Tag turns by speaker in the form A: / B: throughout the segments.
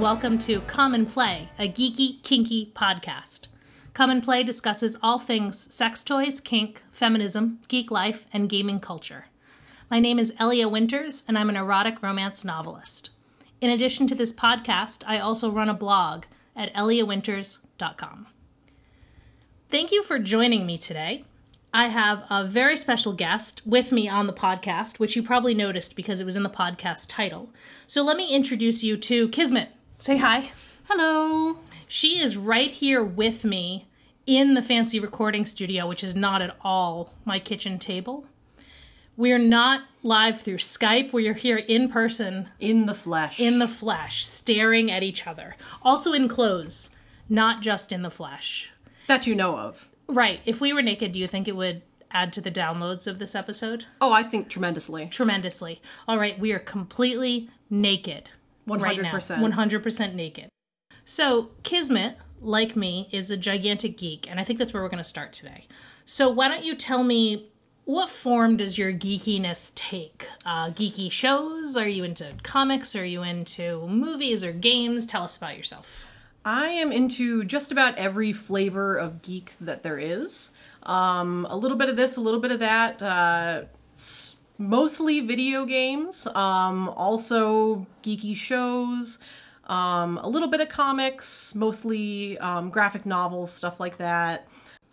A: welcome to Come and Play, a geeky, kinky podcast. Come and Play discusses all things sex toys, kink, feminism, geek life, and gaming culture. My name is Elia Winters, and I'm an erotic romance novelist. In addition to this podcast, I also run a blog at eliawinters.com. Thank you for joining me today. I have a very special guest with me on the podcast, which you probably noticed because it was in the podcast title. So let me introduce you to Kismet. Say hi.
B: Hello.
A: She is right here with me in the fancy recording studio, which is not at all my kitchen table. We're not live through Skype. We're here in person,
B: In the flesh.
A: in the flesh, staring at each other. Also in clothes, not just in the flesh.
B: that you know of.
A: Right. If we were naked, do you think it would add to the downloads of this episode?
B: Oh, I think tremendously.
A: Tremendously. All right, we are completely naked. Right now.
B: 100%.
A: 100% naked. So, Kismet, like me, is a gigantic geek, and I think that's where we're going to start today. So, why don't you tell me what form does your geekiness take? Uh, geeky shows? Are you into comics? Are you into movies or games? Tell us about yourself.
B: I am into just about every flavor of geek that there is. Um, a little bit of this, a little bit of that. Uh, s- mostly video games. Um, also geeky shows. Um, a little bit of comics, mostly um, graphic novels, stuff like that.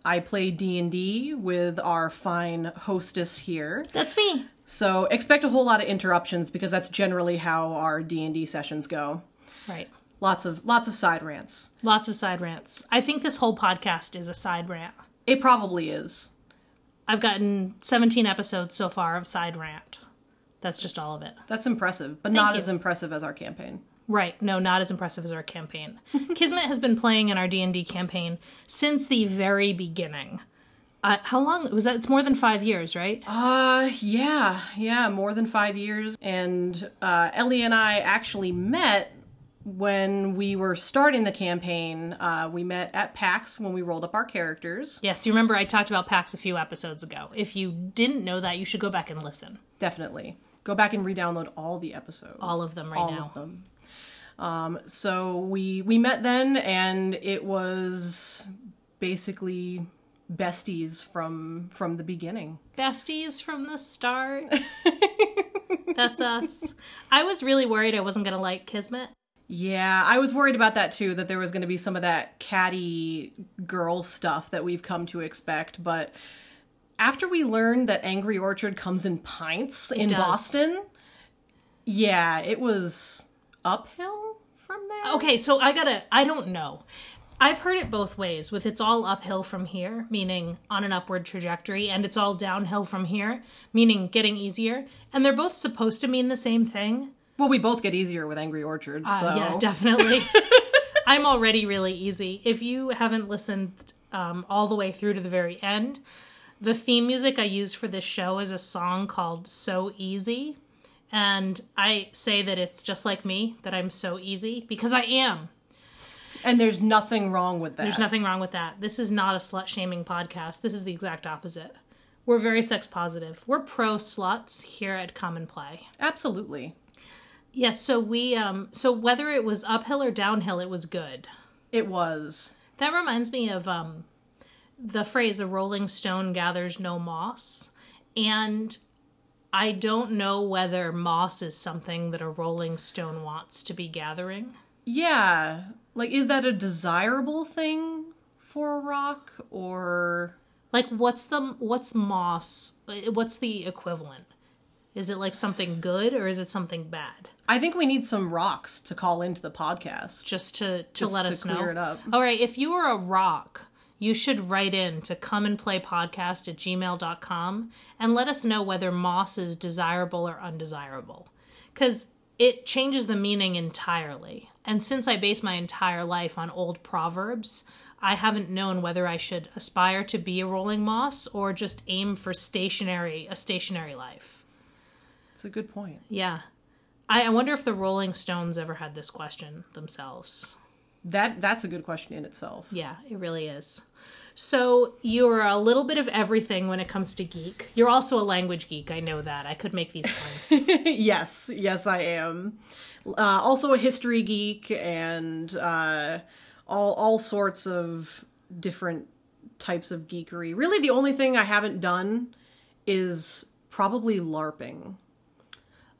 B: I play D and D with our fine hostess here.
A: That's me.
B: So expect a whole lot of interruptions because that's generally how our D and D sessions go.
A: Right.
B: Lots of lots of side rants.
A: Lots of side rants. I think this whole podcast is a side rant.
B: It probably is.
A: I've gotten 17 episodes so far of side rant. That's just all of it.
B: That's impressive, but not
A: you.
B: as impressive as our campaign.
A: Right. No, not as impressive as our campaign. Kismet has been playing in our D&D campaign since the very beginning. Uh, how long was that? It's more than five years, right?
B: Uh, yeah, yeah, more than five years. And uh, Ellie and I actually met when we were starting the campaign. Uh, we met at PAX when we rolled up our characters.
A: Yes, you remember I talked about PAX a few episodes ago. If you didn't know that, you should go back and listen.
B: Definitely. Go back and re-download all the episodes.
A: All of them right
B: all
A: now.
B: All of them. Um, so we we met then, and it was basically besties from from the beginning.
A: Besties from the start. That's us. I was really worried I wasn't going to like Kismet.
B: Yeah, I was worried about that too. That there was going to be some of that catty girl stuff that we've come to expect, but after we learned that Angry Orchard comes in pints in
A: does.
B: Boston, yeah, it was uphill from there.
A: Okay, so I gotta, I don't know. I've heard it both ways with it's all uphill from here, meaning on an upward trajectory, and it's all downhill from here, meaning getting easier. And they're both supposed to mean the same thing.
B: Well, we both get easier with Angry Orchard, so
A: Uh, Yeah, definitely. I'm already really easy. If you haven't listened um, all the way through to the very end, the theme music I use for this show is a song called So Easy. And I say that it's just like me, that I'm so easy, because I am.
B: and there's nothing wrong with that.
A: There's nothing wrong with that. This is not a slut shaming podcast. This is the exact opposite. We're very sex positive. We're pro sluts here at Come and Play.
B: Absolutely,
A: Yes, so we um so whether it was uphill or downhill, it was good.
B: it was.
A: That reminds me of um the phrase a rolling stone gathers no moss. And I don't know whether moss is something that a rolling stone wants to be gathering.
B: Yeah, like is that a desirable thing for a rock or?
A: Like what's the what's moss? What's the equivalent? Is it like something good or is it something bad?
B: I think we need some rocks to call into the podcast.
A: Just to to
B: Just
A: let
B: to
A: us
B: clear
A: know.
B: it up.
A: All right, if you are a rock, you should write in to come and play podcast at gmail.com and let us know whether moss is desirable or undesirable. Because it changes the meaning entirely. And since I base my entire life on old proverbs, I haven't known whether I should aspire to be a rolling moss or just aim for stationary a stationary life.
B: It's a good point.
A: Yeah. I, I wonder if the Rolling Stones ever had this question themselves.
B: That that's a good question in itself.
A: Yeah, it really is. So you're a little bit of everything when it comes to geek. You're also a language geek. I know that. I could make these puns.
B: yes, yes, I am. uh, also a history geek and uh, all all sorts of different types of geekery. Really, the only thing I haven't done is probably LARPing.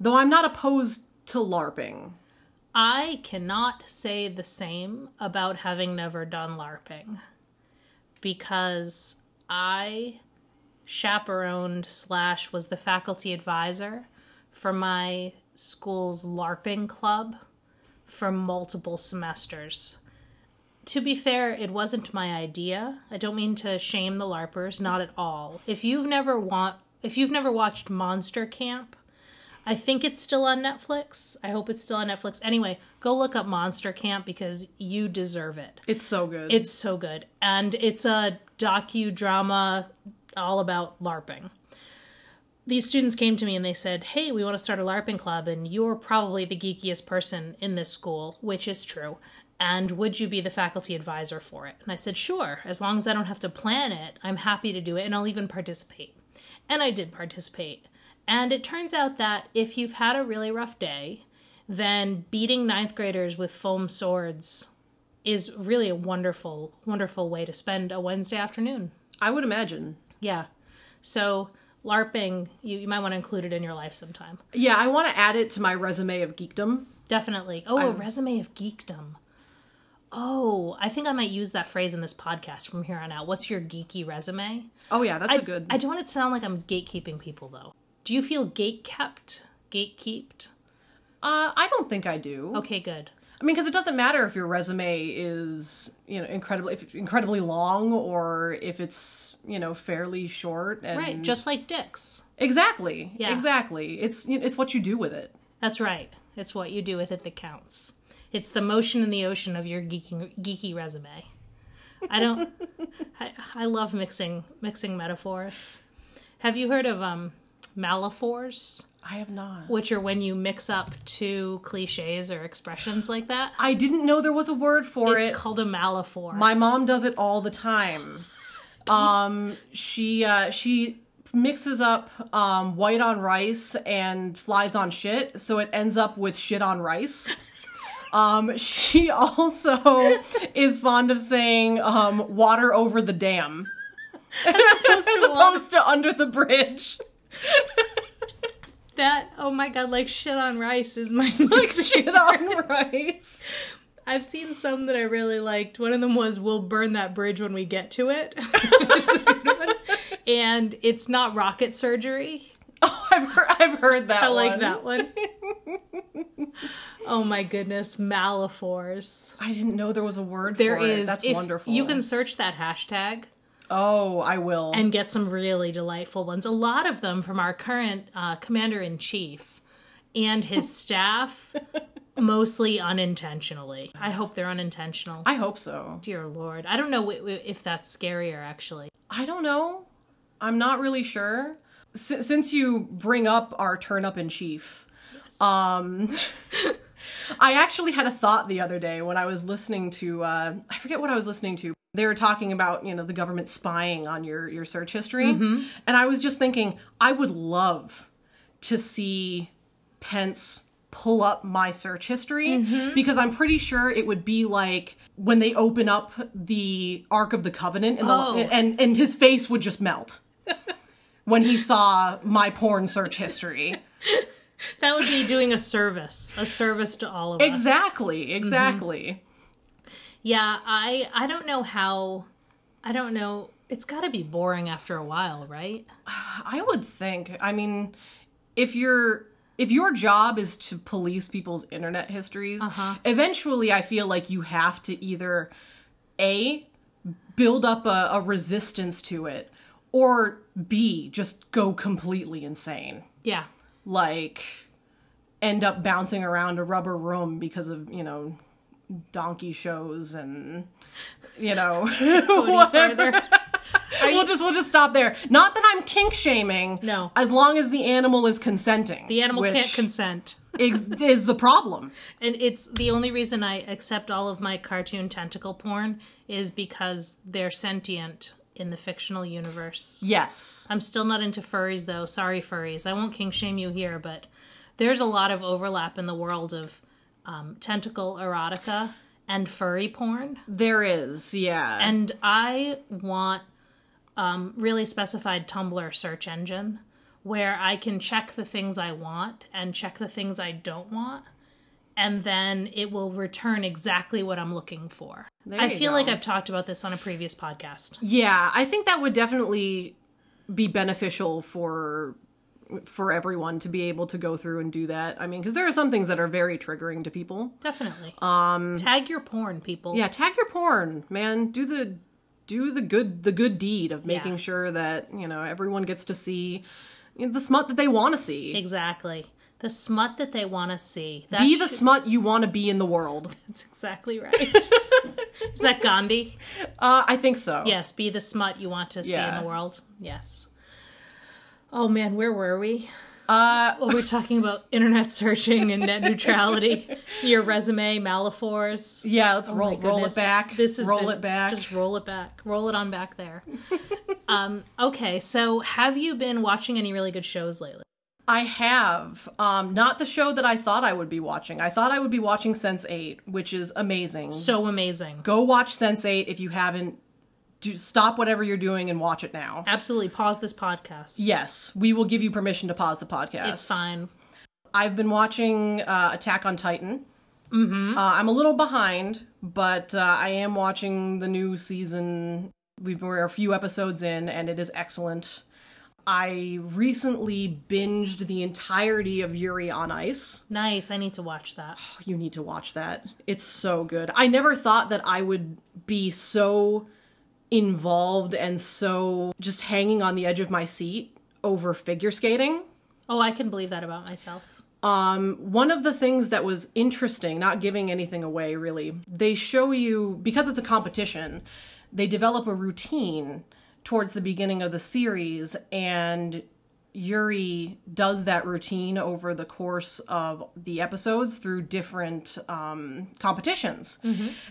B: Though I'm not opposed to LARPing.
A: I cannot say the same about having never done LARPing because I chaperoned slash was the faculty advisor for my school's LARPing club for multiple semesters. To be fair, it wasn't my idea. I don't mean to shame the LARPers, not at all. If you've never want if you've never watched Monster Camp, I think it's still on Netflix. I hope it's still on Netflix. Anyway, go look up Monster Camp because you deserve it.
B: It's so good.
A: It's so good. And it's a docudrama all about LARPing. These students came to me and they said, Hey, we want to start a LARPing club, and you're probably the geekiest person in this school, which is true. And would you be the faculty advisor for it? And I said, Sure. As long as I don't have to plan it, I'm happy to do it and I'll even participate. And I did participate. And it turns out that if you've had a really rough day, then beating ninth graders with foam swords is really a wonderful, wonderful way to spend a Wednesday afternoon.
B: I would imagine.
A: Yeah. So LARPing, you, you might want to include it in your life sometime.
B: Yeah, I want to add it to my resume of geekdom.
A: Definitely. Oh, a resume of geekdom. Oh, I think I might use that phrase in this podcast from here on out. What's your geeky resume?
B: Oh yeah, that's
A: I,
B: a good.
A: I don't want it to sound like I'm gatekeeping people though. Do you feel gate kept? Gatekeeped?
B: uh, I don't think I do.
A: Okay, good.
B: I mean, because it doesn't matter if your resume is you know incredibly if incredibly long or if it's you know fairly short. And
A: Right, just like dicks.
B: exactly,
A: Yeah.
B: exactly. It's it's what you do with it.
A: That's right. It's what you do with it that counts. It's the motion in the ocean of your geeky, geeky resume. I don't. I, I love mixing mixing metaphors. Have you heard of um malaphors,
B: I have not.
A: which are when you mix up two cliches or expressions like that?
B: I didn't know there was a word for
A: It's
B: it.
A: It's called a malaphor.
B: My mom does it all the time. Um, she uh, she mixes up um, white on rice and flies on shit, so it ends up with shit on rice. Um, she also is fond of saying um, "water over the dam" as opposed to under the bridge.
A: that oh my god, like shit on rice is my
B: Like shit on rice.
A: I've seen some that I really liked. One of them was "We'll burn that bridge when we get to it," and it's not rocket surgery.
B: Oh, I've heard, I've heard that.
A: I like
B: one.
A: that one. oh my goodness, malaphors.
B: I didn't know there was a word
A: There is.
B: That's
A: if
B: wonderful.
A: You can search that hashtag
B: Oh, I will.
A: and get some really delightful ones. A lot of them from our current uh, commander in chief and his staff, mostly unintentionally. I hope they're unintentional.
B: I hope so.
A: Dear Lord, I don't know if that's scarier actually.
B: I don't know. I'm not really sure. S- since you bring up our turn up in chief, um, I actually had a thought the other day when I was listening to uh, I forget what I was listening to. They were talking about you know the government spying on your your search history, and I was just thinking I would love to see Pence pull up my search history because I'm pretty sure it would be like when they open up the Ark of the Covenant and, the,
A: Oh.
B: and and his face would just melt when he saw my porn search history.
A: That would be doing a service, a service to all of us.
B: Exactly, mm-hmm. exactly.
A: Yeah, I I don't know how I don't know. It's got to be boring after a while, right?
B: I would think. I mean, if you're if your job is to police people's internet histories, uh-huh. eventually I feel like you have to either a build up a, a resistance to it, or b just go completely insane.
A: Yeah.
B: Like end up bouncing around a rubber room because of you know donkey shows and you know whatever.
A: Further.
B: we'll just we'll just stop there. Not that I'm kink shaming.
A: No.
B: As long as the animal is consenting.
A: The animal can't consent.
B: Is, is the problem.
A: And it's the only reason I accept all of my cartoon tentacle porn is because they're sentient in the fictional universe.
B: Yes.
A: I'm still not into furries though. Sorry, furries. I won't kink shame you here, but there's a lot of overlap in the world of um, tentacle erotica and furry porn.
B: There is, yeah.
A: And I want um, really specified Tumblr search engine where I can check the things I want and check the things I don't want. And then it will return exactly what I'm looking for. I feel
B: go.
A: like I've talked about this on a previous podcast.
B: yeah, I think that would definitely be beneficial for for everyone to be able to go through and do that. I mean, because there are some things that are very triggering to people.
A: Definitely. Um, Tag your porn, people.
B: Yeah, tag your porn, man. Do the do the good the good deed of making
A: Yeah.
B: sure that you know everyone gets to see the smut that they want to see.
A: Exactly. The smut that they want to see. That
B: Be the
A: should-
B: smut you want to be in the world.
A: That's exactly right. Is that Gandhi?
B: Uh, I think so.
A: Yes, be the smut you want to see in the world. Yes. Oh man, where were we?
B: Uh,
A: Well, we're talking about internet searching and net neutrality. Your resume, malaphors.
B: yeah. Let's
A: Oh
B: roll roll it back.
A: This is
B: roll
A: been-
B: it back.
A: Just roll it back. Roll it on back there. um, okay, so have you been watching any really good shows lately?
B: I have. Um, not the show that I thought I would be watching. I thought I would be watching Sense8, which is amazing.
A: So amazing.
B: Go watch Sense8 if you haven't. Do, stop whatever you're doing and watch it now.
A: Absolutely. Pause this podcast.
B: Yes, we will give you permission to pause the podcast.
A: It's fine.
B: I've been watching uh, Attack on Titan. Mm-hmm. Uh, I'm a little behind, but uh, I am watching the new season. We've, we're a few episodes in, and it is excellent. I recently binged the entirety of Yuri on Ice.
A: Nice. I need to watch that.
B: You need to watch that. It's so good. I never thought that I would be so involved and so just hanging on the edge of my seat over figure skating.
A: Oh, I can believe that about myself.
B: Um, one of the things that was interesting, not giving anything away really, they show you, because it's a competition, they develop a routine towards the beginning of the series, and Yuri does that routine over the course of the episodes through different um, competitions.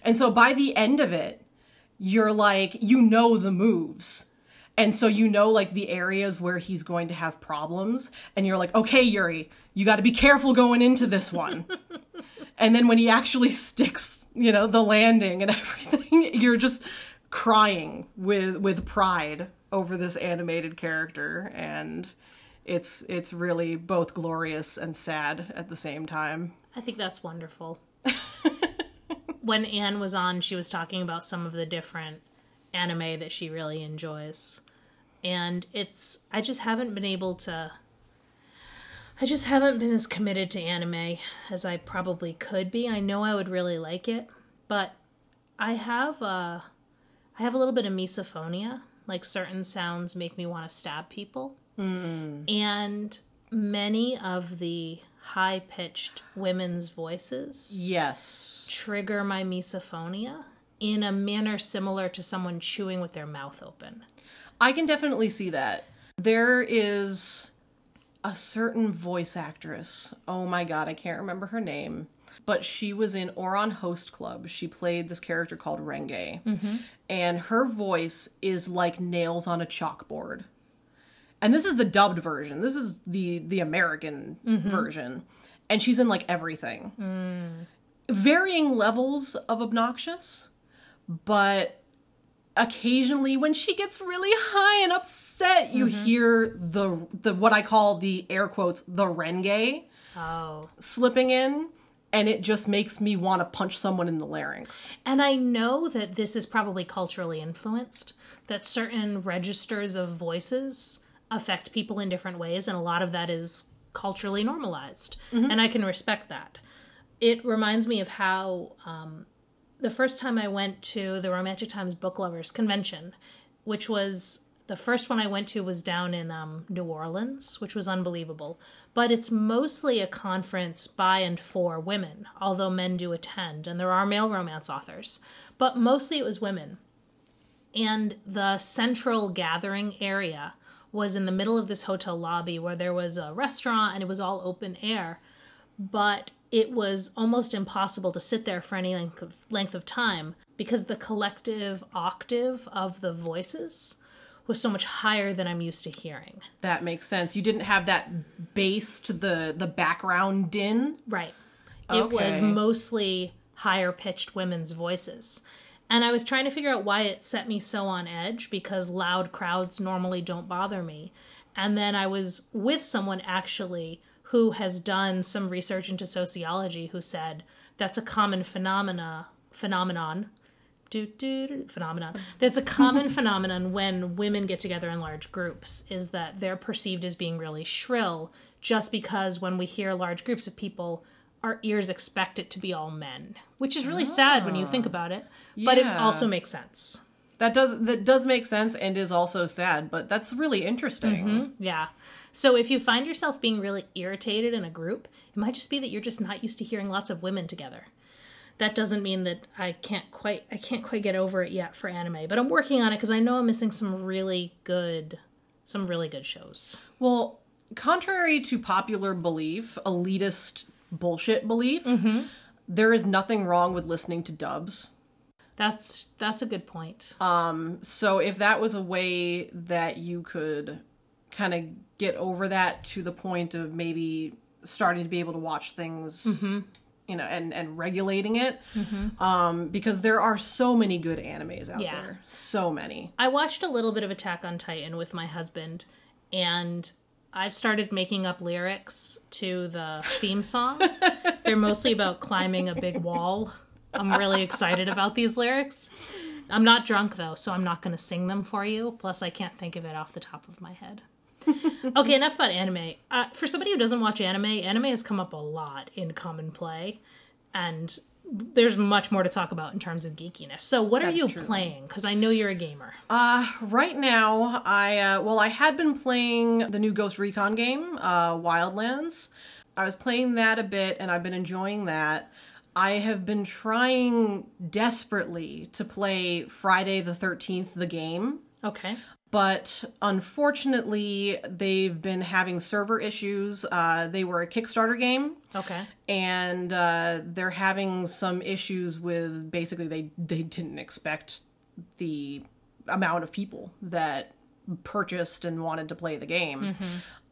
B: And so by the end of it, you're like, you know the moves. And so you know like the areas where he's going to have problems and you're like, "Okay, Yuri, you got to be careful going into this one." and then when he actually sticks, you know, the landing and everything, you're just crying with with pride over this animated character and it's it's really both glorious and sad at the same time.
A: I think that's wonderful. when Anne was on, she was talking about some of the different anime that she really enjoys. And it's, I just haven't been able to, I just haven't been as committed to anime as I probably could be. I know I would really like it, but I have a, I have a little bit of misophonia. Like certain sounds make me want to stab people. Mm. And many of the high pitched women's voices
B: Yes.
A: trigger my misophonia in a manner similar to someone chewing with their mouth open.
B: I can definitely see that. There is a certain voice actress. Oh my god, I can't remember her name. But she was in Ouran Host Club. She played this character called Renge. Mm-hmm. And her voice is like nails on a chalkboard. And this is the dubbed version. This is the the American mm-hmm. version. And she's in like everything. Mm. Varying levels of obnoxious, but occasionally when she gets really high and upset you mm-hmm. hear the the what i call the air quotes the renge
A: Oh.
B: slipping in and it just makes me want to punch someone in the larynx
A: And I know that this is probably culturally influenced, that certain registers of voices affect people in different ways, and a lot of that is culturally normalized. And I can respect that. It reminds me of how um, the first time I went to the Romantic Times Book Lovers Convention, which was the first one I went to was down in um, New Orleans, which was unbelievable. But it's mostly a conference by and for women, although men do attend, and there are male romance authors. But mostly it was women. And the central gathering area was in the middle of this hotel lobby where there was a restaurant and it was all open air. But it was almost impossible to sit there for any length of, length of time because the collective octave of the voices was so much higher than I'm used to hearing.
B: that makes sense you didn't have that bass to the the background din
A: Right. It was mostly higher pitched women's voices. And I was trying to figure out why it set me so on edge because loud crowds normally don't bother me. And then I was with someone actually who has done some research into sociology who said that's a common phenomena phenomenon do, do, phenomenon. That's a common phenomenon when women get together in large groups is that they're perceived as being really shrill just because when we hear large groups of people our ears expect it to be all men which is really sad when you think ah. about it but it also makes sense.
B: That does that does make sense and is also sad, but that's really interesting. Mm-hmm.
A: yeah. So if you find yourself being really irritated in a group it might just be that you're just not used to hearing lots of women together that doesn't mean that I can't quite I can't quite get over it yet for anime, but I'm working on it because I know I'm missing some really good some really good shows.
B: Well, contrary to popular belief, elitist bullshit belief,
A: Mm-hmm.
B: there is nothing wrong with listening to dubs.
A: That's that's a good point.
B: Um, So if that was a way that you could kind of get over that to the point of maybe starting to be able to watch things
A: Mm-hmm.
B: You know and and regulating it um because there are so many good animes out
A: Yeah.
B: there so many
A: I watched a little bit of Attack on Titan with my husband, and I've started making up lyrics to the theme song. They're mostly about climbing a big wall. I'm really excited about these lyrics. I'm not drunk though, so I'm not going to sing them for you. Plus, I can't think of it off the top of my head. okay, enough about anime. Uh, for somebody who doesn't watch anime, anime has come up a lot in Come and Play, and there's much more to talk about in terms of geekiness. So, what are you
B: true.
A: playing? Because I know you're a gamer.
B: Uh, right now i uh well i had been playing the new ghost recon game uh wildlands i was playing that a bit and i've been enjoying that i have been trying desperately to play friday the 13th the game
A: Okay.
B: But unfortunately they've been having server issues. Uh, they were a kickstarter game.
A: Okay.
B: and uh, they're having some issues with basically they they didn't expect the amount of people that purchased and wanted to play the game.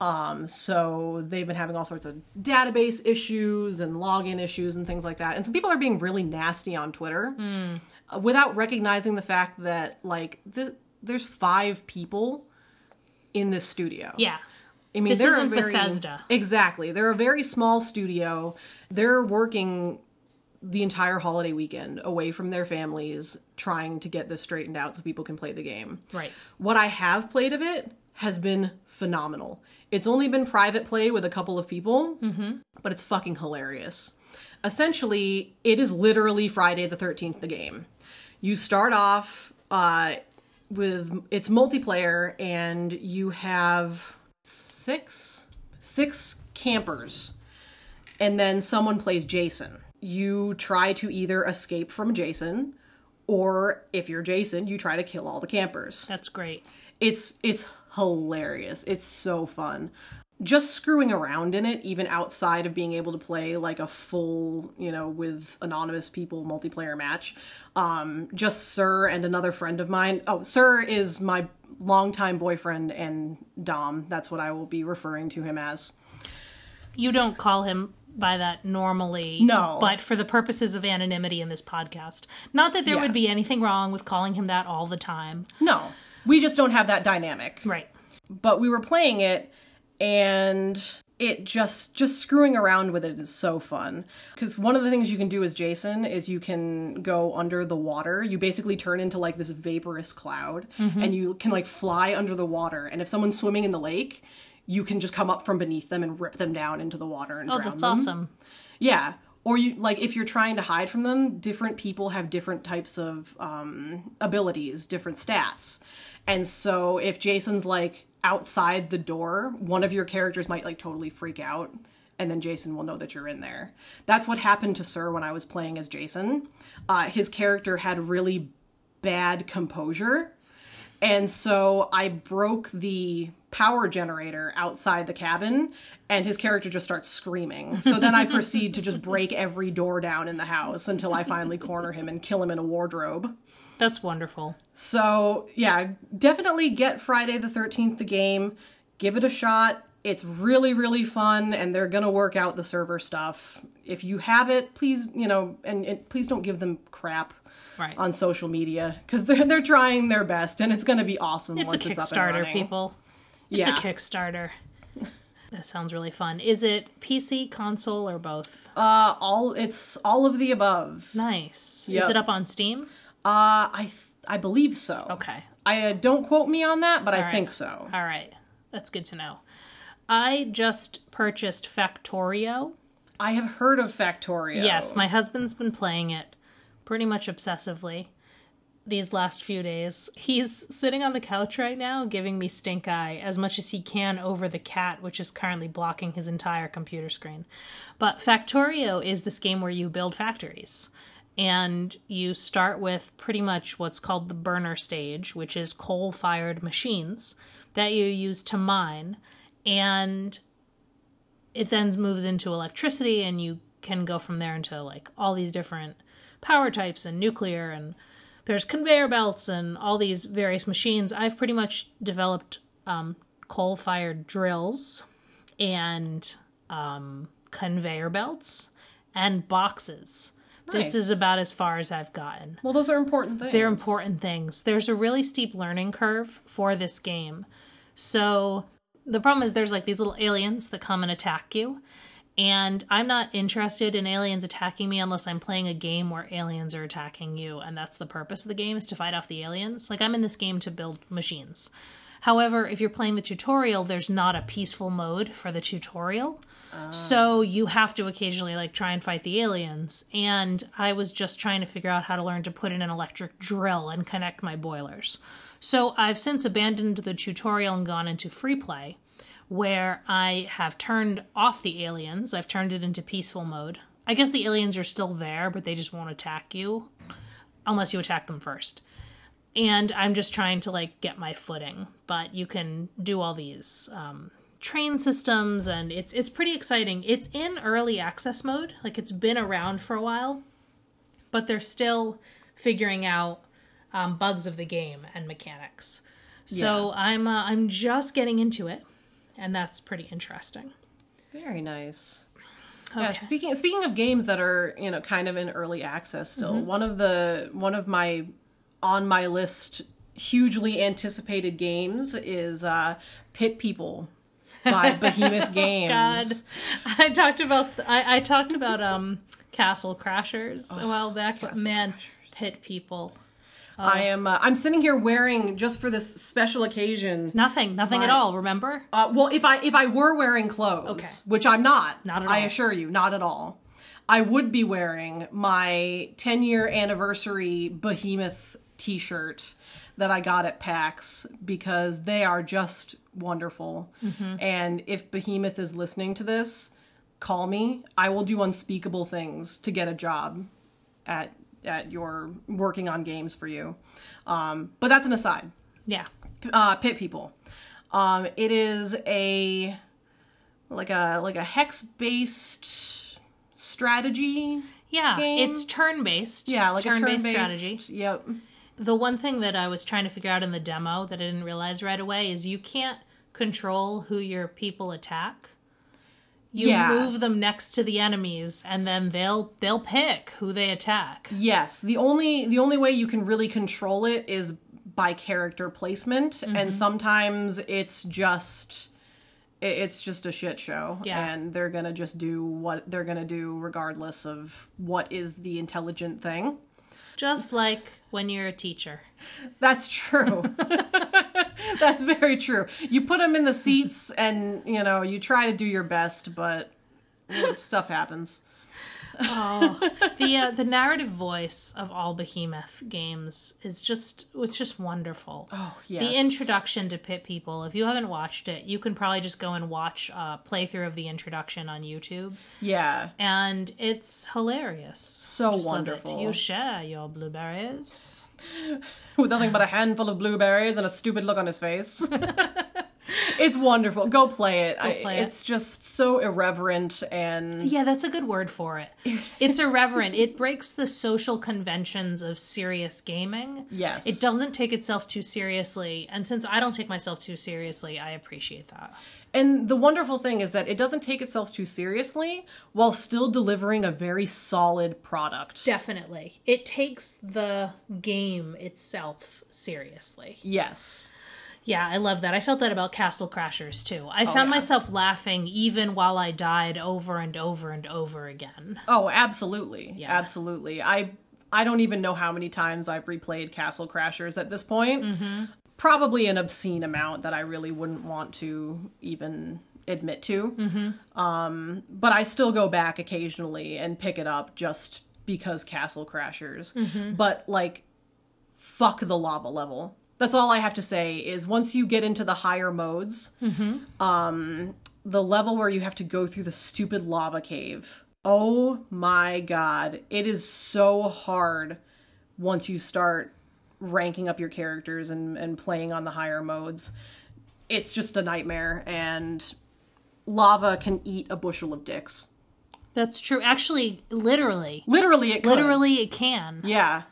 B: Um so they've been having all sorts of database issues and login issues and things like that. And some people are being really nasty on twitter uh, without recognizing the fact that like th- there's five people in this studio
A: Yeah.
B: I mean,
A: This isn't
B: very,
A: Bethesda.
B: Exactly. They're a very small studio. They're working the entire holiday weekend away from their families trying to get this straightened out so people can play the game.
A: Right.
B: What I have played of it has been phenomenal. It's only been private play with a couple of people, but it's fucking hilarious. Essentially, it is literally Friday the 13th, the game. You start off uh, with it's multiplayer, and you have six six campers and then someone plays Jason. You try to either escape from Jason or if you're Jason, you try to kill all the campers.
A: That's great.
B: It's it's hilarious. It's so fun. Just screwing around in it even outside of being able to play like a full, you know, with anonymous people multiplayer match. Um just Sir and another friend of mine. Oh, Sir is my longtime boyfriend and Dom. That's what I will be referring to him as.
A: You don't call him by that normally.
B: No.
A: But for the purposes of anonymity in this podcast. Not that there
B: Yeah.
A: would be anything wrong with calling him that all the time.
B: No. We just don't have that dynamic.
A: Right.
B: but we were playing it and it just just screwing around with it is so fun because one of the things you can do as jason is you can go under the water you basically turn into like this vaporous cloud and you can like fly under the water and if someone's swimming in the lake you can just come up from beneath them and rip them down into the water and
A: Oh,
B: drown
A: that's
B: them.
A: awesome.
B: Yeah. Or you like if you're trying to hide from them, different people have different types of um, abilities, different stats. And so if Jason's like outside the door, one of your characters might like totally freak out and then Jason will know that you're in there. That's what happened to Sir when I was playing as Jason. Uh, his character had really bad composure. And so I broke the power generator outside the cabin, and his character just starts screaming. So then I proceed to just break every door down in the house until I finally corner him and kill him in a wardrobe.
A: That's wonderful.
B: So, yeah, definitely get Friday the 13th the game. Give it a shot. It's really, really fun, and they're gonna work out the server stuff. if you have it, please, you know, and, and please don't give them crap
A: Right.
B: on social media because they're they're trying their best and it's going to be awesome
A: It's a
B: once it's up and
A: Kickstarter,
B: running.
A: people. It's
B: Yeah.
A: a Kickstarter. that sounds really fun. Is it PC, console, or both?
B: Uh, all it's all of the above.
A: Nice. Is it up on Steam?
B: Uh, I th- I believe so.
A: Okay.
B: I uh, don't quote me on that, but I
A: right.
B: think so.
A: All right. That's good to know. I just purchased Factorio.
B: I have heard of Factorio.
A: Yes, my husband's been playing it pretty much obsessively these last few days. He's sitting on the couch right now giving me stink eye as much as he can over the cat, which is currently blocking his entire computer screen. But Factorio is this game where you build factories. And you start with pretty much what's called the burner stage, which is coal fired machines that you use to mine. And it then moves into electricity and you can go from there into like all these different power types and nuclear and there's conveyor belts and all these various machines i've pretty much developed um, coal-fired drills and um, conveyor belts and boxes this is about as far as i've gotten
B: Well, those are important things.
A: they're important things. There's a really steep learning curve for this game. So the problem is there's like these little aliens that come and attack you. And I'm not interested in aliens attacking me unless I'm playing a game where aliens are attacking you. And that's the purpose of the game is to fight off the aliens. Like I'm in this game to build machines. However, if you're playing the tutorial, there's not a peaceful mode for the tutorial. Ah. So you have to occasionally like try and fight the aliens. And I was just trying to figure out how to learn to put in an electric drill and connect my boilers. So I've since abandoned the tutorial and gone into free play, where I have turned off the aliens. I've turned it into peaceful mode. I guess the aliens are still there, but they just won't attack you unless you attack them first. And I'm just trying to like get my footing, but you can do all these um, train systems, and it's it's pretty exciting. It's in early access mode, like it's been around for a while, but they're still figuring out um, bugs of the game and mechanics. So I'm uh, I'm just getting into it, and that's pretty interesting.
B: Very nice. Yeah, speaking speaking of games that are you know kind of in early access still,
A: Mm-hmm.
B: one of the one of my on my list hugely anticipated games is uh, Pit People by Behemoth Games.
A: God, I talked about I, I talked about um Castle Crashers a while back.
B: Castle
A: man,
B: Crashers.
A: pit people.
B: I am uh, I'm sitting here wearing just for this special occasion.
A: Nothing, nothing at all. Remember?
B: Uh, well, if I if I were wearing clothes,
A: Okay.
B: which I'm not,
A: Not at
B: I assure you, not at all. I would be wearing my 10 year anniversary Behemoth T-shirt that I got at PAX because they are just wonderful.
A: Mm-hmm.
B: And if Behemoth is listening to this, call me. I will do unspeakable things to get a job at at your working on games for you. Um, but that's an aside
A: Yeah.
B: uh, pit people. Um, it is a like a like a hex based strategy.
A: Yeah,
B: Game?
A: it's turn based.
B: Yeah, like
A: turn-based
B: a turn based
A: strategy.
B: Yep.
A: The one thing that I was trying to figure out in the demo that I didn't realize right away is you can't control who your people attack. You
B: Yeah.
A: move them next to the enemies, and then they'll they'll pick who they attack.
B: Yes. The only the only way you can really control it is by character placement,
A: Mm-hmm.
B: and sometimes it's just it's just a shit show
A: Yeah.
B: and they're gonna just do what they're gonna do regardless of what is the intelligent thing
A: Just like when you're a teacher.
B: That's true. That's very true. You put them in the seats and, you know, you try to do your best, but stuff happens.
A: the uh, the narrative voice of all behemoth games is just it's just wonderful
B: Oh, yes.
A: the introduction to pit people if you haven't watched it you can probably just go and watch a playthrough of the introduction on youtube
B: Yeah.
A: and it's hilarious
B: So
A: Just
B: wonderful.
A: you share your blueberries
B: With nothing but a handful of blueberries and a stupid look on his face. it's wonderful. Go play it. I-
A: play it.
B: It's just so irreverent and
A: yeah that's a good word for it it's irreverent it breaks the social conventions of serious gaming
B: yes.
A: it doesn't take itself too seriously and since i don't take myself too seriously i appreciate that
B: And the wonderful thing is that it doesn't take itself too seriously while still delivering a very solid product.
A: Definitely. It takes the game itself seriously.
B: Yes.
A: Yeah, I love that. I felt that about Castle Crashers too. I oh, found
B: yeah.
A: myself laughing even while I died over and over and over again.
B: Oh, absolutely. Absolutely. I I don't even know how many times I've replayed Castle Crashers at this point. Mm-hmm. Probably an obscene amount that I really wouldn't want to even admit to. Mm-hmm. Um, but I still go back occasionally and pick it up just because Castle Crashers. Mm-hmm. But like, fuck the lava level. That's all I have to say is once you get into the higher modes, um, the level where you have to go through the stupid lava cave. Oh my god. It is so hard once you start ranking up your characters and, and playing on the higher modes. It's just a nightmare, and lava can eat a bushel of dicks.
A: That's true. Actually, literally.
B: Literally, it could.
A: Literally it can.
B: Yeah.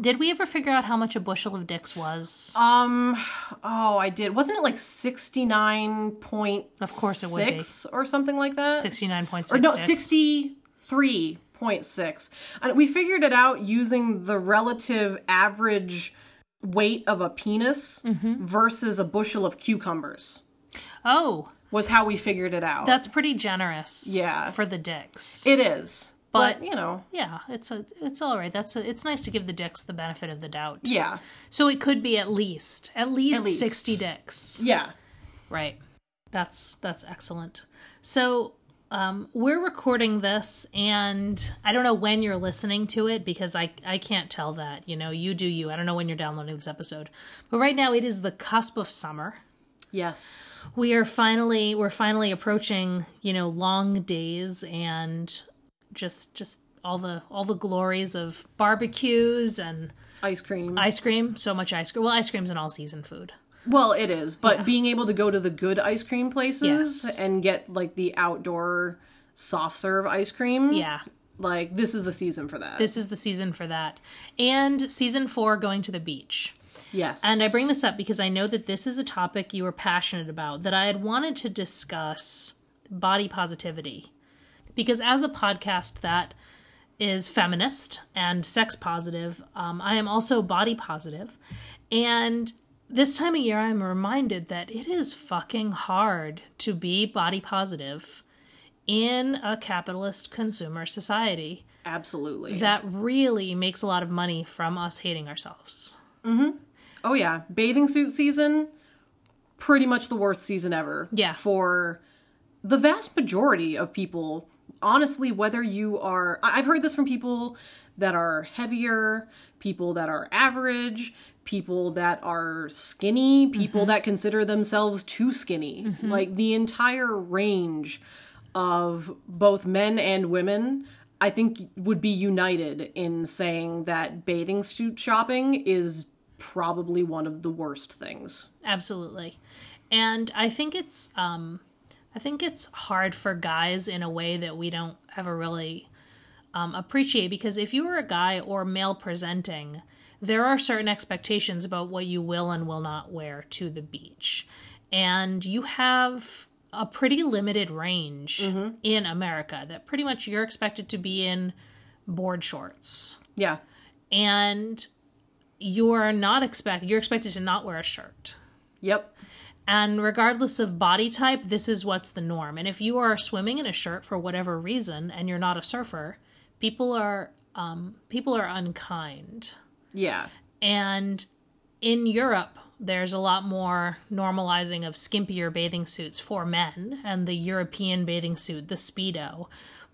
A: Did we ever figure out how much a bushel of dicks was?
B: Um. Oh, I did. Wasn't it like sixty nine point?
A: Of course it would be.
B: or something like that.
A: 69.6
B: or no, sixty three point six. And we figured it out using the relative average weight of a penis
A: Mm-hmm.
B: versus a bushel of cucumbers.
A: Oh,
B: Was how we figured it out.
A: that's pretty generous.
B: Yeah.
A: For the dicks.
B: it is, but,
A: But-
B: you know,
A: yeah, it's a it's all right. That's a, it's nice to give the dicks the benefit of the doubt.
B: yeah,
A: So it could be at least at least,
B: least.
A: 60 dicks.
B: yeah.
A: Right. That's that's excellent. So um, we're recording this, and I don't know when you're listening to it because I I can't tell that. You know, you do you. I don't know when you're downloading this episode, but right now it is the cusp of summer.
B: Yes.
A: We are finally we're finally approaching you know long days and just just all the all the glories of barbecues and
B: Ice cream.
A: ice cream. So much ice cream. Well, ice cream's an all season food.
B: Well, it is, but being able to go to the good ice cream places
A: Yes.
B: and get like the outdoor soft serve ice cream,
A: Yeah.
B: like this is the season for that.
A: This is the season for that. And season four, going to the beach.
B: yes,
A: And I bring this up because I know that this is a topic you are passionate about, that I had wanted to discuss body positivity. Because as a podcast that is feminist and sex positive, um, I am also body positive. And this time of year, I'm reminded that it is fucking hard to be body positive in a capitalist consumer society
B: absolutely.
A: that really makes a lot of money from us hating ourselves. Mm-hmm.
B: Oh yeah, bathing suit season, pretty much the worst season ever.
A: Yeah.
B: for the vast majority of people. Honestly, whether you are, I've heard this from people that are heavier, people that are average, people that are skinny, people that consider themselves too skinny. Like the entire range of both men and women, I think would be united in saying that bathing suit shopping is probably one of the worst things.
A: Absolutely. And I think it's um I think it's hard for guys in a way that we don't ever really um, appreciate because if you are a guy or male presenting, there are certain expectations about what you will and will not wear to the beach. And you have a pretty limited range in America that pretty much you're expected to be in board shorts.
B: Yeah.
A: And you're not expect you're expected to not wear a shirt.
B: Yep.
A: And regardless of body type, this is what's the norm. And if you are swimming in a shirt for whatever reason and you're not a surfer, people are um, people are unkind.
B: Yeah.
A: And in Europe, there's a lot more normalizing of skimpier bathing suits for men and the European bathing suit, the Speedo.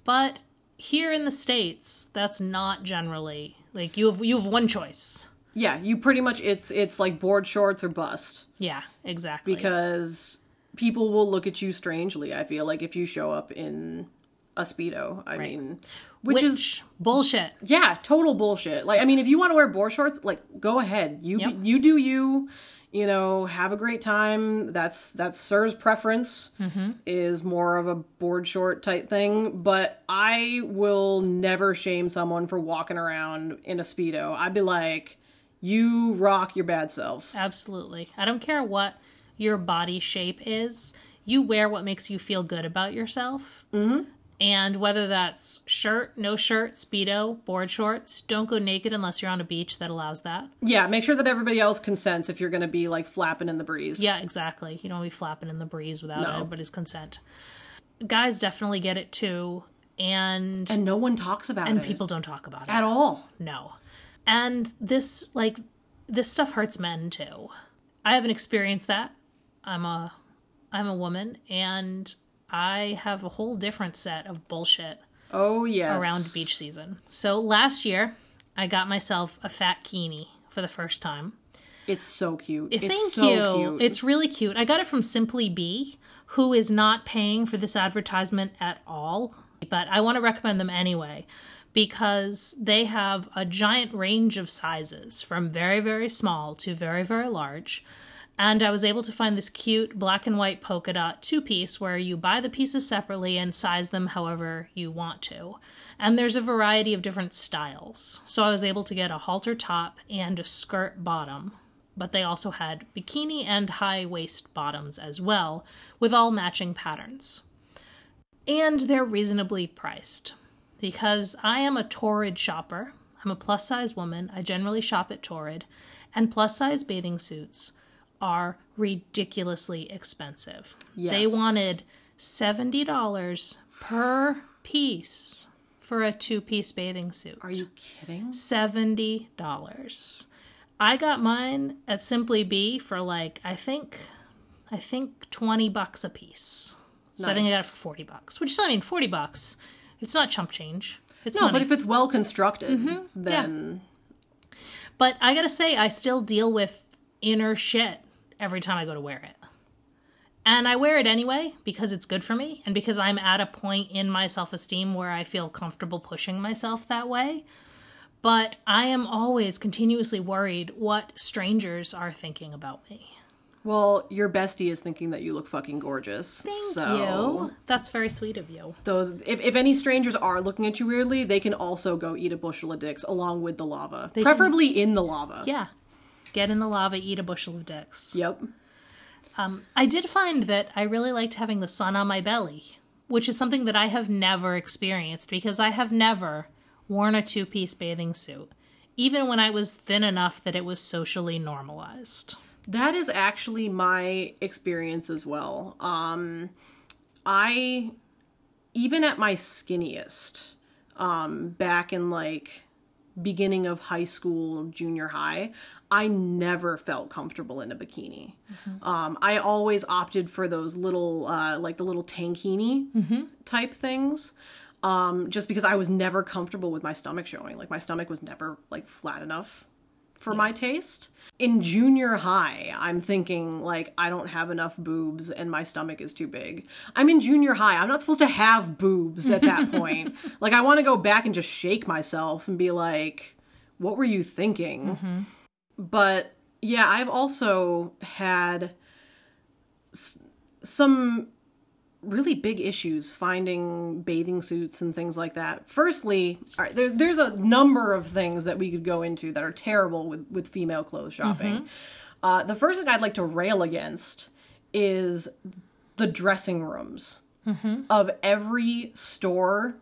A: But here in the States, that's not generally like you have you have one choice.
B: Yeah, you pretty much it's it's like board shorts or bust
A: Yeah, exactly.
B: because people will look at you strangely, I feel like if you show up in a speedo. I mean, which, is
A: bullshit.
B: yeah, total bullshit. Like I mean, if you want to wear board shorts, like go ahead. You
A: Yep.
B: you do you. You know, have a great time. That's that's Sir's preference mm-hmm. is more of a board short type thing. But I will never shame someone for walking around in a speedo. I'd be like, you rock your bad self.
A: Absolutely. I don't care what your body shape is. you wear what makes you feel good about yourself. Mm-hmm. And whether that's shirt, no shirt, speedo, board shorts, don't go naked unless you're on a beach that allows that.
B: Yeah, make sure that everybody else consents if you're going to be like flapping in the breeze.
A: Yeah, exactly. You don't want to be flapping in the breeze without
B: No.
A: anybody's consent. Guys definitely get it too, and
B: And no one talks about
A: and
B: it And
A: people don't talk about it.
B: at all.
A: No. And this like this stuff hurts men too. I haven't experienced that. I'm a I'm a woman and I have a whole different set of bullshit
B: Oh yes.
A: around beach season. So last year I got myself a fat kini for the first time.
B: It's so cute.
A: Eh, thank
B: it's so
A: you.
B: cute.
A: It's really cute. I got it from Simply Be, who is not paying for this advertisement at all, but I want to recommend them anyway because they have a giant range of sizes from very, very small to very, very large. And I was able to find this cute black and white polka dot two piece where you buy the pieces separately and size them however you want to. And there's a variety of different styles. So I was able to get a halter top and a skirt bottom but they also had bikini and high waist bottoms as well, with all matching patterns. And they're reasonably priced. Because I am a Torrid shopper, I'm a plus size woman, I generally shop at Torrid, and plus size bathing suits are ridiculously expensive. They wanted $70 per piece for a two piece bathing suit.
B: Are you kidding?
A: seventy dollars. I got mine at Simply Be for like I think I think twenty bucks a piece. So I think I got it for forty bucks. Which I mean forty bucks. It's not chump change. It's
B: No,
A: money.
B: but if it's well constructed,
A: Mm-hmm.
B: then
A: But I gotta say, I still deal with inner shit every time I go to wear it. And I wear it anyway because it's good for me and because I'm at a point in my self esteem where I feel comfortable pushing myself that way. But I am always continuously worried what strangers are thinking about me.
B: Well, your bestie is thinking that you look fucking gorgeous.
A: Thank
B: so
A: you. That's very sweet of you.
B: those if, if any strangers are looking at you weirdly, they can also go eat a bushel of dicks along with the lava.
A: can-
B: Preferably in the lava.
A: Yeah. Get in the lava, eat a bushel of dicks.
B: Yep.
A: Um, I did find that I really liked having the sun on my belly, which is something that I have never experienced because I have never worn a two piece bathing suit, even when I was thin enough that it was socially normalized.
B: That is actually my experience as well. Um I even at my skinniest, um back in like beginning of high school, junior high, I never felt comfortable in a bikini. Um I always opted for those little uh like the little tankini type things. Um just because I was never comfortable with my stomach showing. Like my stomach was never like flat enough for my taste. In junior high, I'm thinking like I don't have enough boobs and my stomach is too big. I'm in junior high. I'm not supposed to have boobs at that point. like I want to go back and just shake myself and be like, "What were you thinking?" Mm-hmm. But yeah, I've also had s- some really big issues finding bathing suits and things like that. Firstly, all right, there, there's a number of things that we could go into that are terrible with, with female clothes shopping. Uh, the first thing I'd like to rail against is the dressing rooms of every store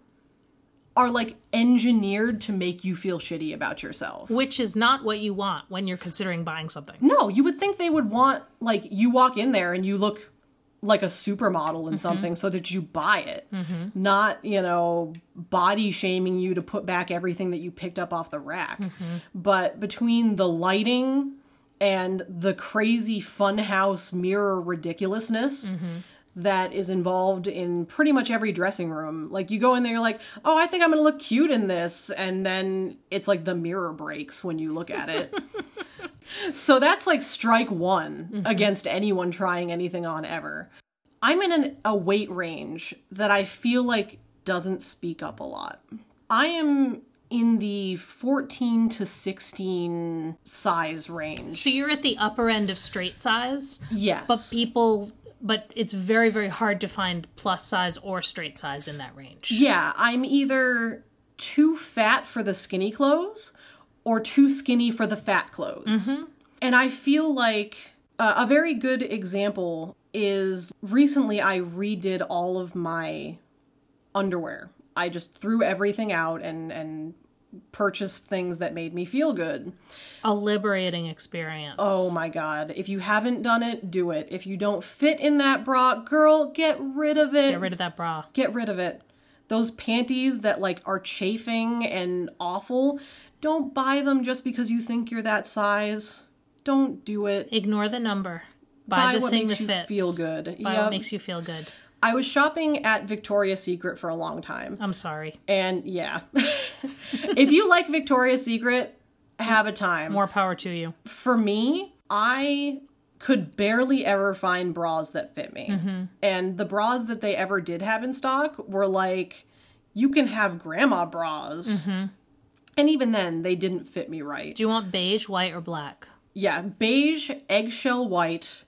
B: are like engineered to make you feel shitty about yourself.
A: Which is not what you want when you're considering buying something.
B: No, you would think they would want like you walk in there and you look like a supermodel in mm-hmm. something so that you buy it. Mm-hmm. Not, you know, body shaming you to put back everything that you picked up off the rack. Mm-hmm. But between the lighting and the crazy funhouse mirror ridiculousness that is involved in pretty much every dressing room. Like you go in there, you're like, oh, I think I'm gonna look cute in this, and then it's like the mirror breaks when you look at it. so that's like strike one against anyone trying anything on ever. I'm in an, a weight range that I feel like doesn't speak up a lot. I am in the 14 to 16 size range.
A: So you're at the upper end of straight size,
B: Yes.
A: but people but it's very very hard to find plus size or straight size in that range.
B: Yeah, I'm either too fat for the skinny clothes or too skinny for the fat clothes. And I feel like uh, a very good example is recently I redid all of my underwear. I just threw everything out and and purchased things that made me feel good.
A: A liberating experience.
B: Oh my god. If you haven't done it, do it. If you don't fit in that bra, girl, get rid of it.
A: Get rid of that bra.
B: Get rid of it. Those panties that like are chafing and awful, don't buy them just because you think you're that size. Don't do it.
A: Ignore the number. Buy,
B: Buy
A: the
B: what makes you
A: fits.
B: feel good.
A: Buy
B: Yep.
A: what makes you feel good.
B: I was shopping at Victoria's Secret for a long time.
A: I'm sorry.
B: And yeah. if you like Victoria's Secret, have a time.
A: More power to you.
B: For me, I could barely ever find bras that fit me. Mm-hmm. And the bras that they ever did have in stock were like, you can have grandma bras. Mm-hmm. And even then, they didn't fit me right.
A: Do you want beige, white, or black?
B: Yeah, beige, eggshell white,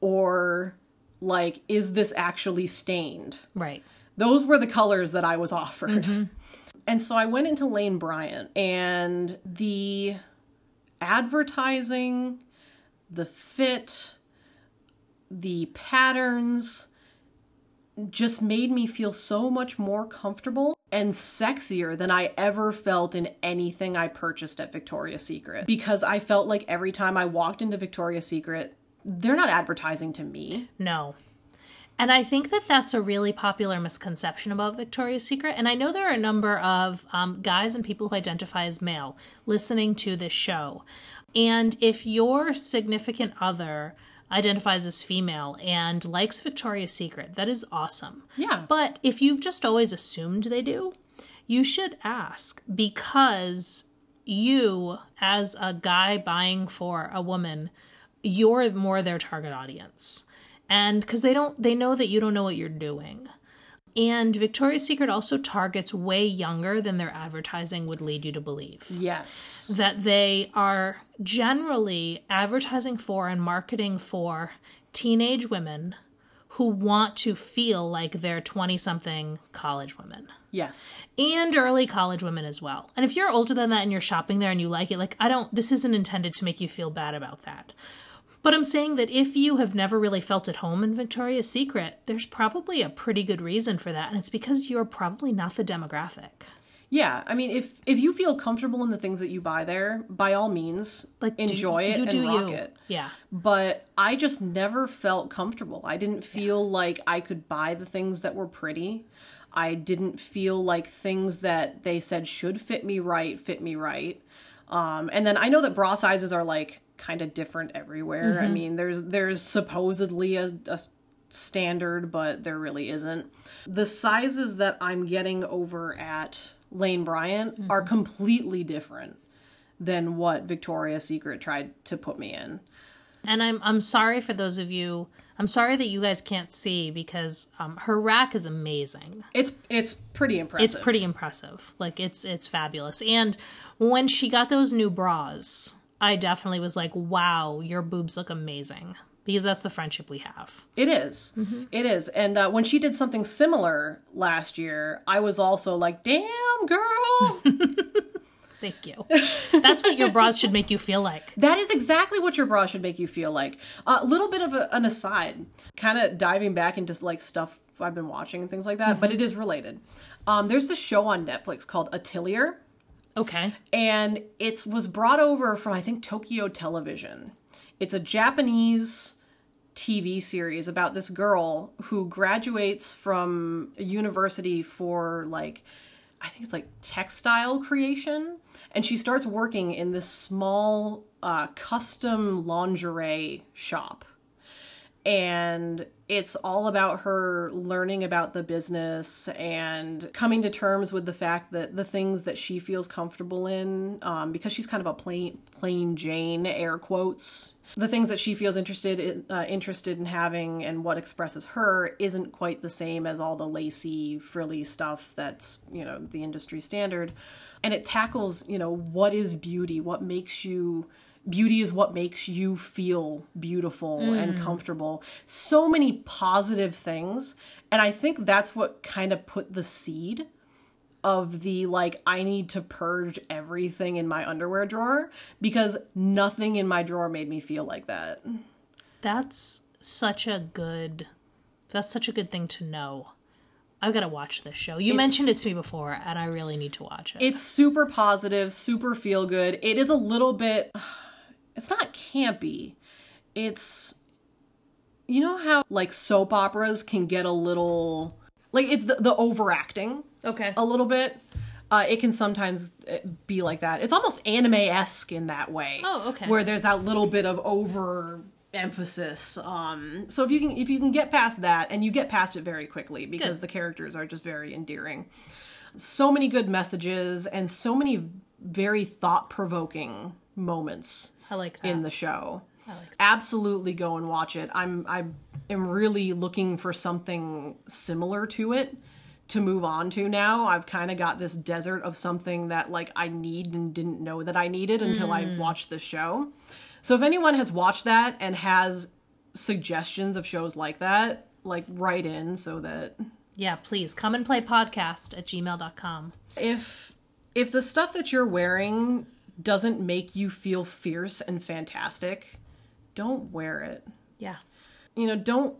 B: or like, is this actually stained?
A: Right.
B: Those were the colors that I was offered. And so I went into Lane Bryant, and the advertising, the fit, the patterns just made me feel so much more comfortable and sexier than I ever felt in anything I purchased at Victoria's Secret. Because I felt like every time I walked into Victoria's Secret, they're not advertising to me.
A: No. And I think that that's a really popular misconception about Victoria's Secret. And I know there are a number of um, guys and people who identify as male listening to this show. And if your significant other identifies as female and likes Victoria's Secret, that is awesome.
B: Yeah.
A: But if you've just always assumed they do, you should ask because you, as a guy buying for a woman, you're more their target audience. And because they don't, they know that you don't know what you're doing. And Victoria's Secret also targets way younger than their advertising would lead you to believe
B: Yes.
A: that they are generally advertising for and marketing for teenage women who want to feel like they're 20 something college women
B: Yes.
A: and early college women as well. And if you're older than that and you're shopping there and you like it, like, I don't, this isn't intended to make you feel bad about that. But I'm saying that if you have never really felt at home in Victoria's Secret, there's probably a pretty good reason for that. And it's because you're probably not the demographic.
B: Yeah, I mean, if if you feel comfortable in the things that you buy there, by all means,
A: Like, do-
B: enjoy it
A: you
B: and
A: do
B: rock
A: you.
B: it.
A: Yeah.
B: But I just never felt comfortable. I didn't feel like I could buy the things that were pretty. I didn't feel like things that they said should fit me right fit me right. Um, and then I know that bra sizes are like kind of different everywhere. I mean, there's there's supposedly a, a standard, but there really isn't. The sizes that I'm getting over at Lane Bryant are completely different than what Victoria's Secret tried to put me in.
A: And I'm I'm sorry for those of you. I'm sorry that you guys can't see because um, her rack is amazing.
B: It's it's pretty impressive.
A: It's pretty impressive. Like it's it's fabulous. And when she got those new bras, I definitely was like, "Wow, your boobs look amazing." Because that's the friendship we have.
B: It is. It is. And uh, when she did something similar last year, I was also like, "Damn, girl."
A: Thank you. That's what your bras should make you feel like.
B: that is exactly what your bra should make you feel like. A little bit of a, an aside, kind of diving back into like stuff I've been watching and things like that, but it is related. Um, there's this show on Netflix called Atelier.
A: Okay.
B: and it was brought over from I think Tokyo Television. It's a Japanese TV series about this girl who graduates from university for like I think it's like textile creation and she starts working in this small uh, custom lingerie shop and it's all about her learning about the business and coming to terms with the fact that the things that she feels comfortable in um, because she's kind of a plain plain jane air quotes. The things that she feels interested in, uh, interested in having and what expresses her isn't quite the same as all the lacy frilly stuff that's you know the industry standard. And it tackles you know what is beauty? What makes you beauty is what makes you feel beautiful and mm. comfortable. So many positive things. And I think that's what kind of put the seed of the like, I need to purge everything in my underwear drawer because nothing in my drawer made me feel like that.
A: That's such a good that's such a good thing to know. I've got to watch this show. You mentioned it to me before, and I really need to watch it.
B: It's super positive, super feel good. It is a little bit. It's not campy. It's. You know how, like, soap operas can get a little. Like, it's the, the overacting
A: okay.
B: a little bit. Uh, it can sometimes uh, be like that. It's almost anime esque in that way.
A: Oh, okay.
B: Where there's that little bit of over emphasis. Um, so if you can if you can get past that, and you get past it very quickly because
A: Good.
B: the characters are just very endearing. So many good messages and so many very thought provoking moments
A: I like that.
B: in the show.
A: I like that.
B: Absolutely go and watch it. I'm I am really looking for something similar to it to move on to now. I've kind of got this desert of something that like I need and didn't know that I needed until I mm. watched the show. So if anyone has watched that and has suggestions of shows like that, like write in so that
A: Yeah, please come and play podcast at gmail.com.
B: if if the stuff that you're wearing doesn't make you feel fierce and fantastic, don't wear it.
A: Yeah.
B: You know, don't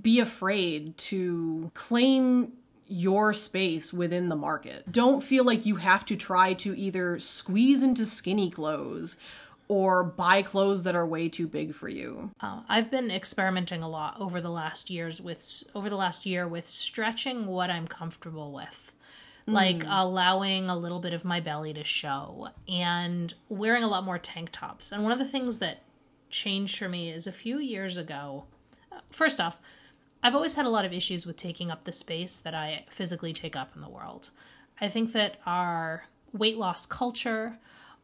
B: be afraid to claim your space within the market. Don't feel like you have to try to either squeeze into skinny clothes or buy clothes that are way too big for you.
A: Uh, I've been experimenting a lot over the last years with over the last year with stretching what I'm comfortable with. Like allowing a little bit of my belly to show and wearing a lot more tank tops. And one of the things that changed for me is a few years ago. uh, First off, I've always had a lot of issues with taking up the space that I physically take up in the world. I think that our weight loss culture,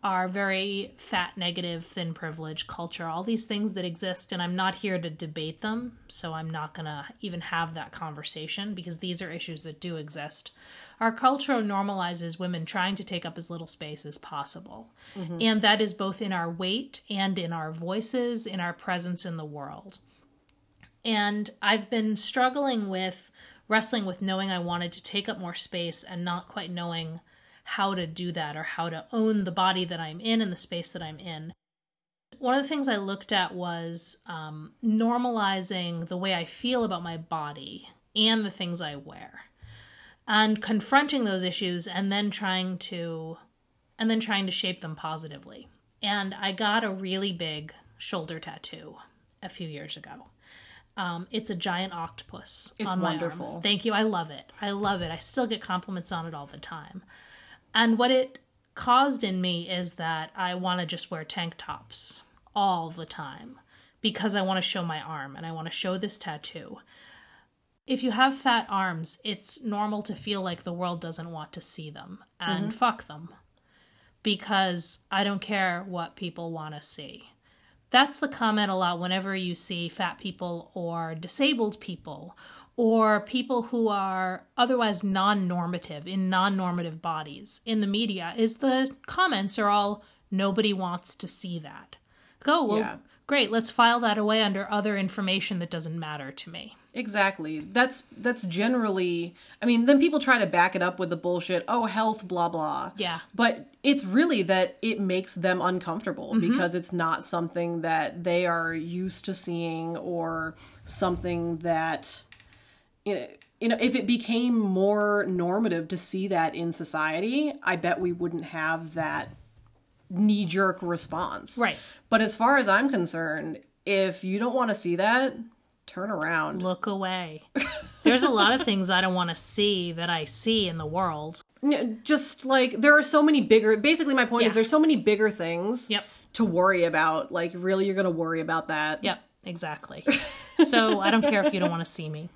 A: our very fat, negative, thin privilege culture, all these things that exist, and I'm not here to debate them, so I'm not gonna even have that conversation because these are issues that do exist. Our culture normalizes women trying to take up as little space as possible. Mm-hmm. And that is both in our weight and in our voices, in our presence in the world. And I've been struggling with wrestling with knowing I wanted to take up more space and not quite knowing how to do that or how to own the body that I'm in and the space that I'm in. One of the things I looked at was um, normalizing the way I feel about my body and the things I wear and confronting those issues and then trying to and then trying to shape them positively. And I got a really big shoulder tattoo a few years ago. Um, it's a giant octopus.
B: It's
A: on my arm.
B: wonderful.
A: Thank you. I love it. I love it. I still get compliments on it all the time. And what it caused in me is that I want to just wear tank tops all the time because I want to show my arm and I want to show this tattoo. If you have fat arms, it's normal to feel like the world doesn't want to see them and mm-hmm. fuck them because I don't care what people want to see. That's the comment a lot whenever you see fat people or disabled people or people who are otherwise non normative in non normative bodies in the media is the comments are all nobody wants to see that. Go, well,
B: Yeah.
A: great, let's file that away under other information that doesn't matter to me.
B: Exactly. That's that's generally I mean, then people try to back it up with the bullshit, oh health, blah blah.
A: Yeah.
B: But it's really that it makes them uncomfortable mm-hmm. because it's not something that they are used to seeing or something that you know, if it became more normative to see that in society, I bet we wouldn't have that knee jerk response.
A: Right.
B: But as far as I'm concerned, if you don't want to see that, turn around.
A: Look away. There's a lot of things I don't want to see that I see in the world.
B: Just like there are so many bigger basically my point
A: Yeah.
B: is there's so many bigger things
A: Yep.
B: to worry about like really you're gonna worry about that
A: Yep, exactly. so I don't care if you don't want to see me.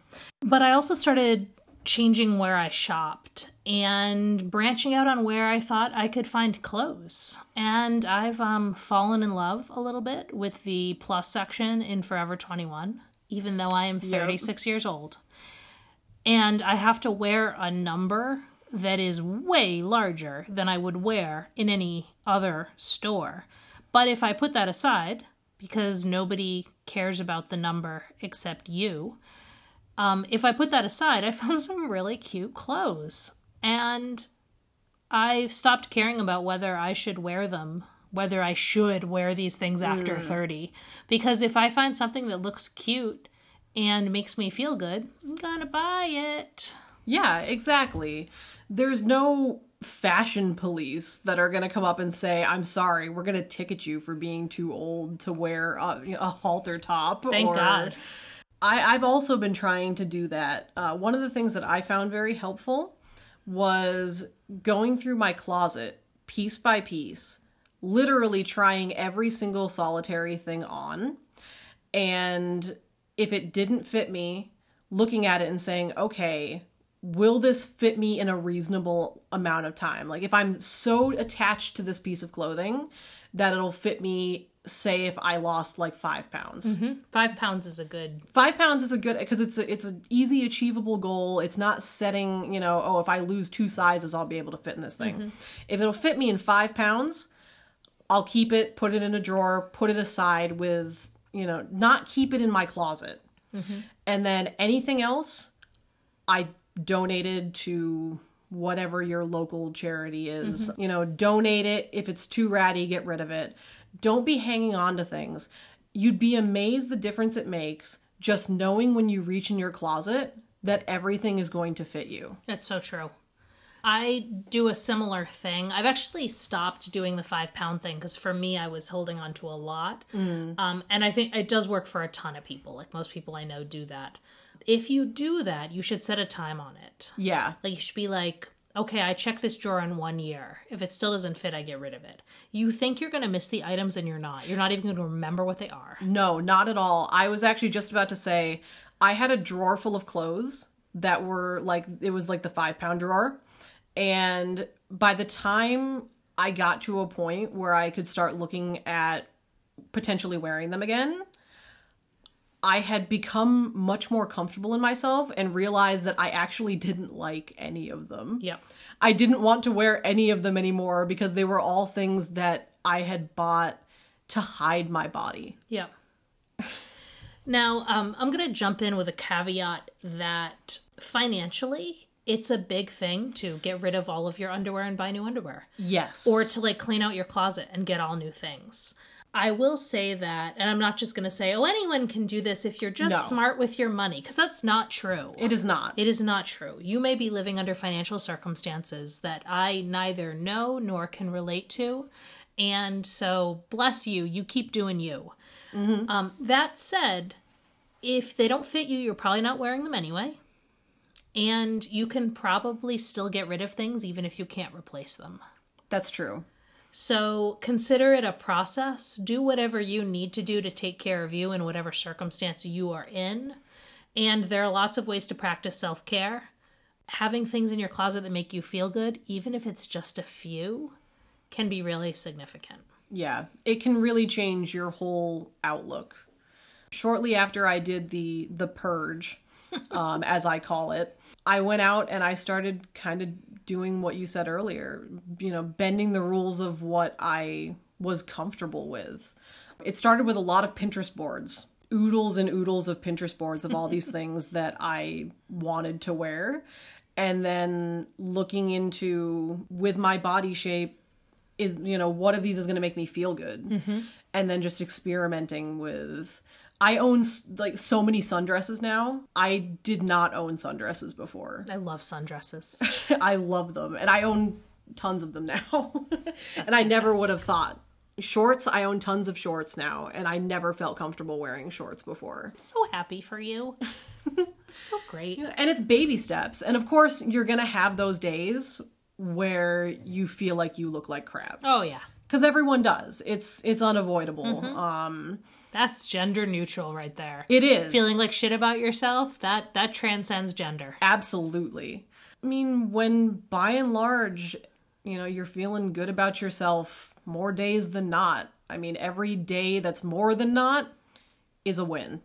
A: But I also started changing where I shopped and branching out on where I thought I could find clothes. And I've um, fallen in love a little bit with the plus section in Forever 21, even though I am 36 years old. And I have to wear a number that is way larger than I would wear in any other store. But if I put that aside, because nobody cares about the number except you, um, if I put that aside, I found some really cute clothes. And I stopped caring about whether I should wear them whether I should wear these things after 30. Because if I find something that looks cute and makes me feel good, I'm gonna buy it.
B: Yeah, exactly. There's no fashion police that are going to come up and say, I'm sorry, we're going to ticket you for being too old to wear a, a halter top.
A: Thank
B: or-
A: God.
B: I, I've also been trying to do that. Uh, one of the things that I found very helpful was going through my closet piece by piece, literally trying every single solitary thing on. And if it didn't fit me, looking at it and saying, okay, will this fit me in a reasonable amount of time? Like if I'm so attached to this piece of clothing that it'll fit me, say, if I lost like five pounds. Mm-hmm.
A: Five pounds is a good.
B: Five pounds is a good because it's a, it's an easy achievable goal. It's not setting you know oh if I lose two sizes I'll be able to fit in this thing. Mm-hmm. If it'll fit me in five pounds, I'll keep it, put it in a drawer, put it aside with you know not keep it in my closet, mm-hmm. and then anything else, I donated to whatever your local charity is. You know, donate it. If it's too ratty, get rid of it. Don't be hanging on to things. You'd be amazed the difference it makes just knowing when you reach in your closet that everything is going to fit you.
A: That's so true. I do a similar thing. I've actually stopped doing the five pound thing because for me, I was holding on to a lot. Um, and I think it does work for a ton of people. Like most people I know do that. If you do that, you should set a time on it.
B: Yeah.
A: Like you should be like, okay, I check this drawer in one year. If it still doesn't fit, I get rid of it. You think you're going to miss the items and you're not. You're not even going to remember what they are.
B: No, not at all. I was actually just about to say I had a drawer full of clothes that were like it was like the 5 pound drawer. And by the time I got to a point where I could start looking at potentially wearing them again, I had become much more comfortable in myself and realized that I actually didn't like any of them.
A: Yeah.
B: I didn't want to wear any of them anymore because they were all things that I had bought to hide my body.
A: Yeah. Now, um, I'm going to jump in with a caveat that financially, it's a big thing to get rid of all of your underwear and buy new underwear,
B: Yes.
A: or to like clean out your closet and get all new things. I will say that, and I'm not just going to say, oh, anyone can do this if you're just
B: No.
A: smart with your money, because that's not true.
B: it is not.
A: It is not true. You may be living under financial circumstances that I neither know nor can relate to. And so, bless you, you keep doing you. Um, that said, if they don't fit you, you're probably not wearing them anyway. And you can probably still get rid of things even if you can't replace them.
B: That's true.
A: So consider it a process. Do whatever you need to do to take care of you in whatever circumstance you are in. And there are lots of ways to practice self care. Having things in your closet that make you feel good, even if it's just a few, can be really significant.
B: Yeah. It can really change your whole outlook. Shortly after I did the the purge, um, as I call it, I went out and I started kind of doing what you said earlier, you know, bending the rules of what I was comfortable with. It started with a lot of Pinterest boards, oodles and oodles of Pinterest boards of all these things that I wanted to wear. And then looking into with my body shape, is you know what of these is going to make me feel good mm-hmm. and then just experimenting with i own like so many sundresses now. I did not own sundresses before.
A: I love sundresses.
B: i love them and i own tons of them now. And i never would have thought. Shorts i own tons of shorts now and i never felt comfortable wearing shorts before.
A: So happy for you. It's so great.
B: and it's baby steps and of course you're going to have those days where you feel like you look like crap.
A: Oh, yeah.
B: because everyone does. It's it's unavoidable. Um
A: That's gender neutral right there.
B: it is
A: Feeling like shit about yourself, that that transcends gender.
B: absolutely i mean when by and large you know you're feeling good about yourself more days than not i mean every day that's more than not is a win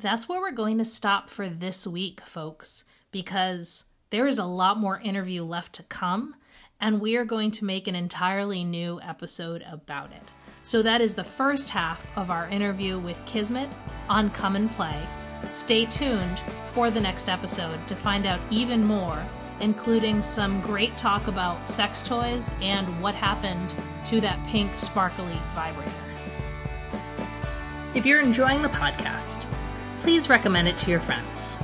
A: That's where we're going to stop for this week, folks, because there is a lot more interview left to come, and we are going to make an entirely new episode about it. So that is the first half of our interview with Kismet on Come and Play. Stay tuned for the next episode to find out even more including some great talk about sex toys and what happened to that pink sparkly vibrator. If you're enjoying the podcast, please recommend it to your friends.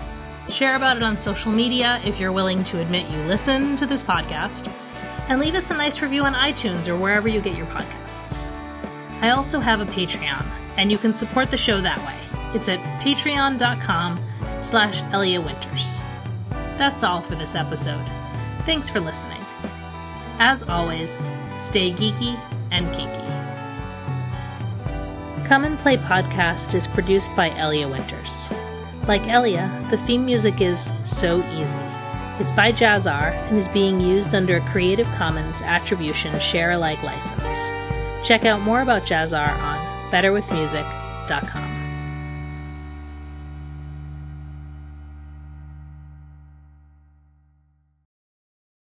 A: Share about it on social media if you're willing to admit you listen to this podcast, and leave us a nice review on iTunes or wherever you get your podcasts. I also have a Patreon, and you can support the show that way. It's at patreon.com slash Elia Winters. That's all for this episode. Thanks for listening. As always, stay geeky and kinky. Come and Play podcast is produced by Elia Winters. Like Elia, the theme music is So Easy. It's by Jazzar and is being used under a Creative Commons Attribution Share Alike license. Check out more about Jazzar on betterwithmusic.com.